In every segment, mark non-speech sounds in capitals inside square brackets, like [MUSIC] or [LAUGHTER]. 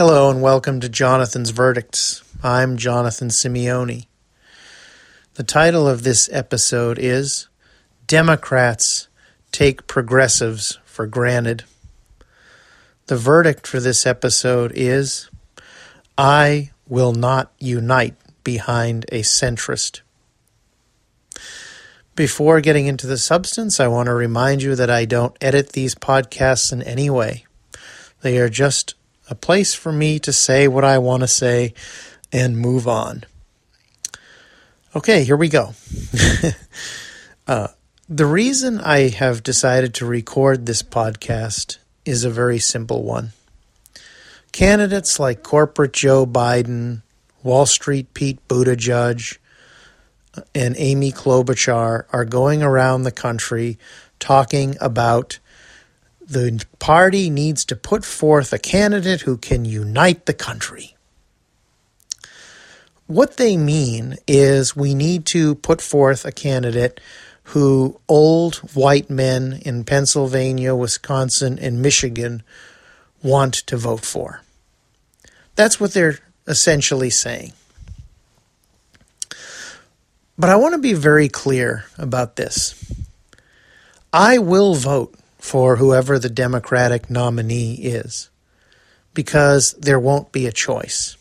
Hello and welcome to Jonathan's Verdicts. I'm Jonathan Simeone. The title of this episode is Democrats Take Progressives for Granted. The verdict for this episode is I will not unite behind a centrist. Before getting into the substance, I want to remind you that I don't edit these podcasts in any way. They are just a place for me to say what I want to say and move on. Okay, here we go. [LAUGHS] uh, the reason I have decided to record this podcast is a very simple one. Candidates like corporate Joe Biden, Wall Street Pete Buttigieg, and Amy Klobuchar are going around the country talking about the party needs to put forth a candidate who can unite the country. What they mean is we need to put forth a candidate who old white men in Pennsylvania, Wisconsin, and Michigan want to vote for. That's what they're essentially saying. But I want to be very clear about this. I will vote for whoever the Democratic nominee is because there won't be a choice.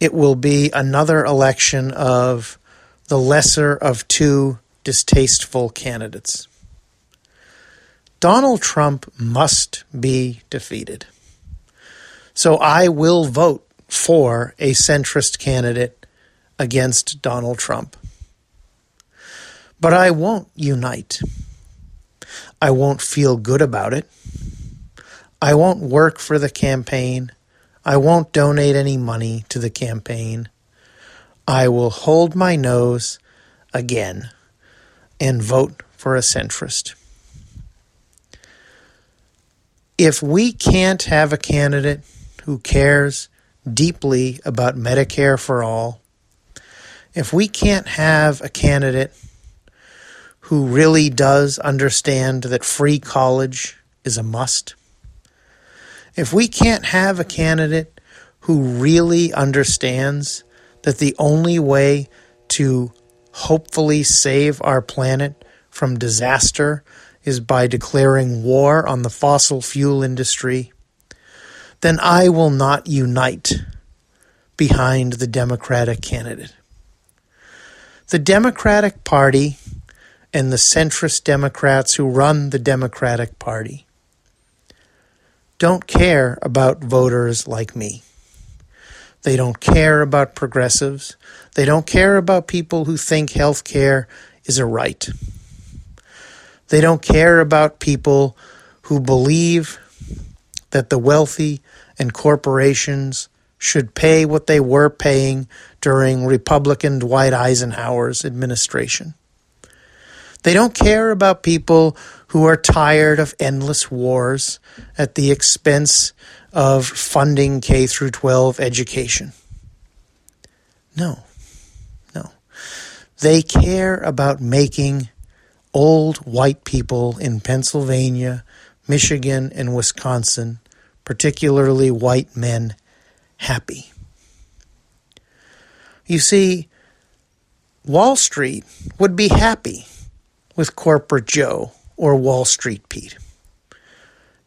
It will be another election of the lesser of two distasteful candidates. Donald Trump must be defeated. So I will vote for a centrist candidate against Donald Trump. But I won't unite. I won't feel good about it. I won't work for the campaign. I won't donate any money to the campaign. I will hold my nose again and vote for a centrist. If we can't have a candidate who cares deeply about Medicare for all, if we can't have a candidate who really does understand that free college is a must, if we can't have a candidate who really understands that the only way to hopefully save our planet from disaster is by declaring war on the fossil fuel industry, then I will not unite behind the Democratic candidate. The Democratic Party and the centrist Democrats who run the Democratic Party don't care about voters like me. They don't care about progressives. They don't care about people who think health care is a right. They don't care about people who believe that the wealthy and corporations should pay what they were paying during Republican Dwight Eisenhower's administration. They don't care about people who are tired of endless wars at the expense of funding K through 12 education. No. No. They care about making old white people in Pennsylvania, Michigan, and Wisconsin, particularly white men, happy. You see, Wall Street would be happy with corporate Joe or Wall Street Pete.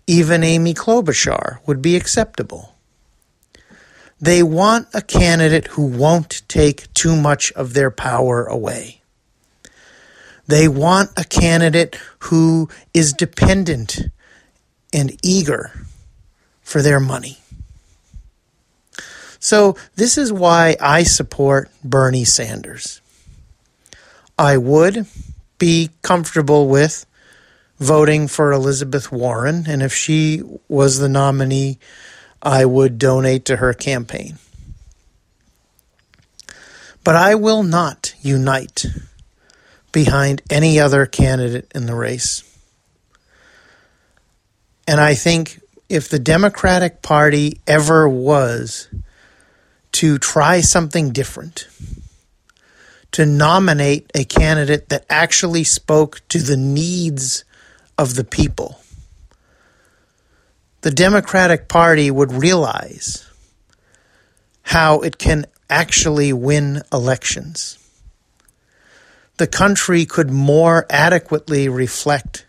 Even Amy Klobuchar would be acceptable. They want a candidate who won't take too much of their power away. They want a candidate who is dependent and eager for their money. So, this is why I support Bernie Sanders. I would be comfortable with voting for Elizabeth Warren, and if she was the nominee, I would donate to her campaign. But I will not unite behind any other candidate in the race. And I think if the Democratic Party ever was to try something different, to nominate a candidate that actually spoke to the needs of the people. the Democratic Party would realize how it can actually win elections. The country could more adequately reflect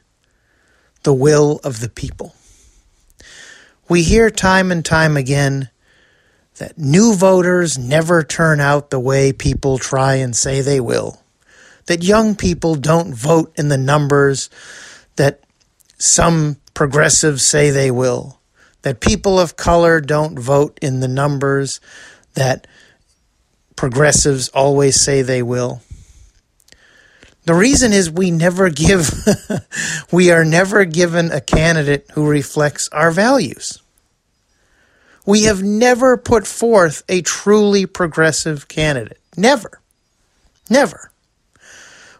the will of the people. We hear time and time again that new voters never turn out the way people try and say they will, that young people don't vote in the numbers that some progressives say they will, that people of color don't vote in the numbers that progressives always say they will. The reason is we never give, [LAUGHS] we are never given a candidate who reflects our values. We have never put forth a truly progressive candidate. Never. Never.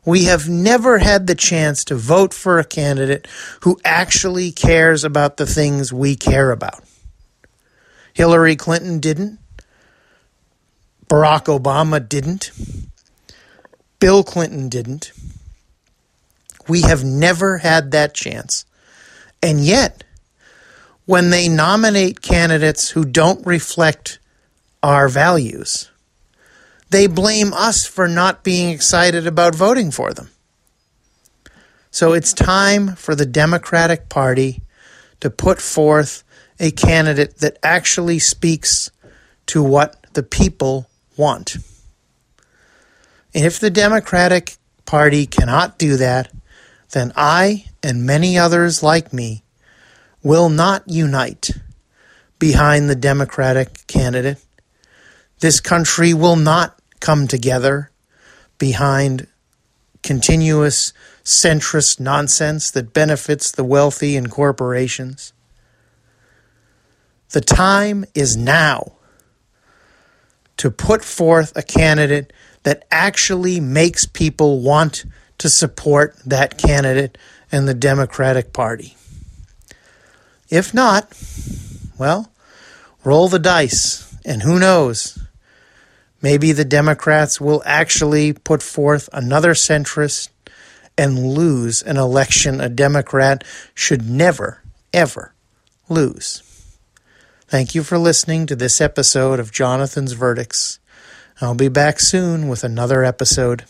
We have never had the chance to vote for a candidate who actually cares about the things we care about. Hillary Clinton didn't. Barack Obama didn't. Bill Clinton didn't. We have never had that chance. And yet, when they nominate candidates who don't reflect our values, they blame us for not being excited about voting for them. So it's time for the Democratic Party to put forth a candidate that actually speaks to what the people want. And if the Democratic Party cannot do that, then I and many others like me will not unite behind the Democratic candidate. This country will not come together behind continuous centrist nonsense that benefits the wealthy and corporations. The time is now to put forth a candidate that actually makes people want to support that candidate and the Democratic Party. If not, well, roll the dice, and who knows? Maybe the Democrats will actually put forth another centrist and lose an election a Democrat should never, ever lose. Thank you for listening to this episode of Jonathan's Verdicts. I'll be back soon with another episode.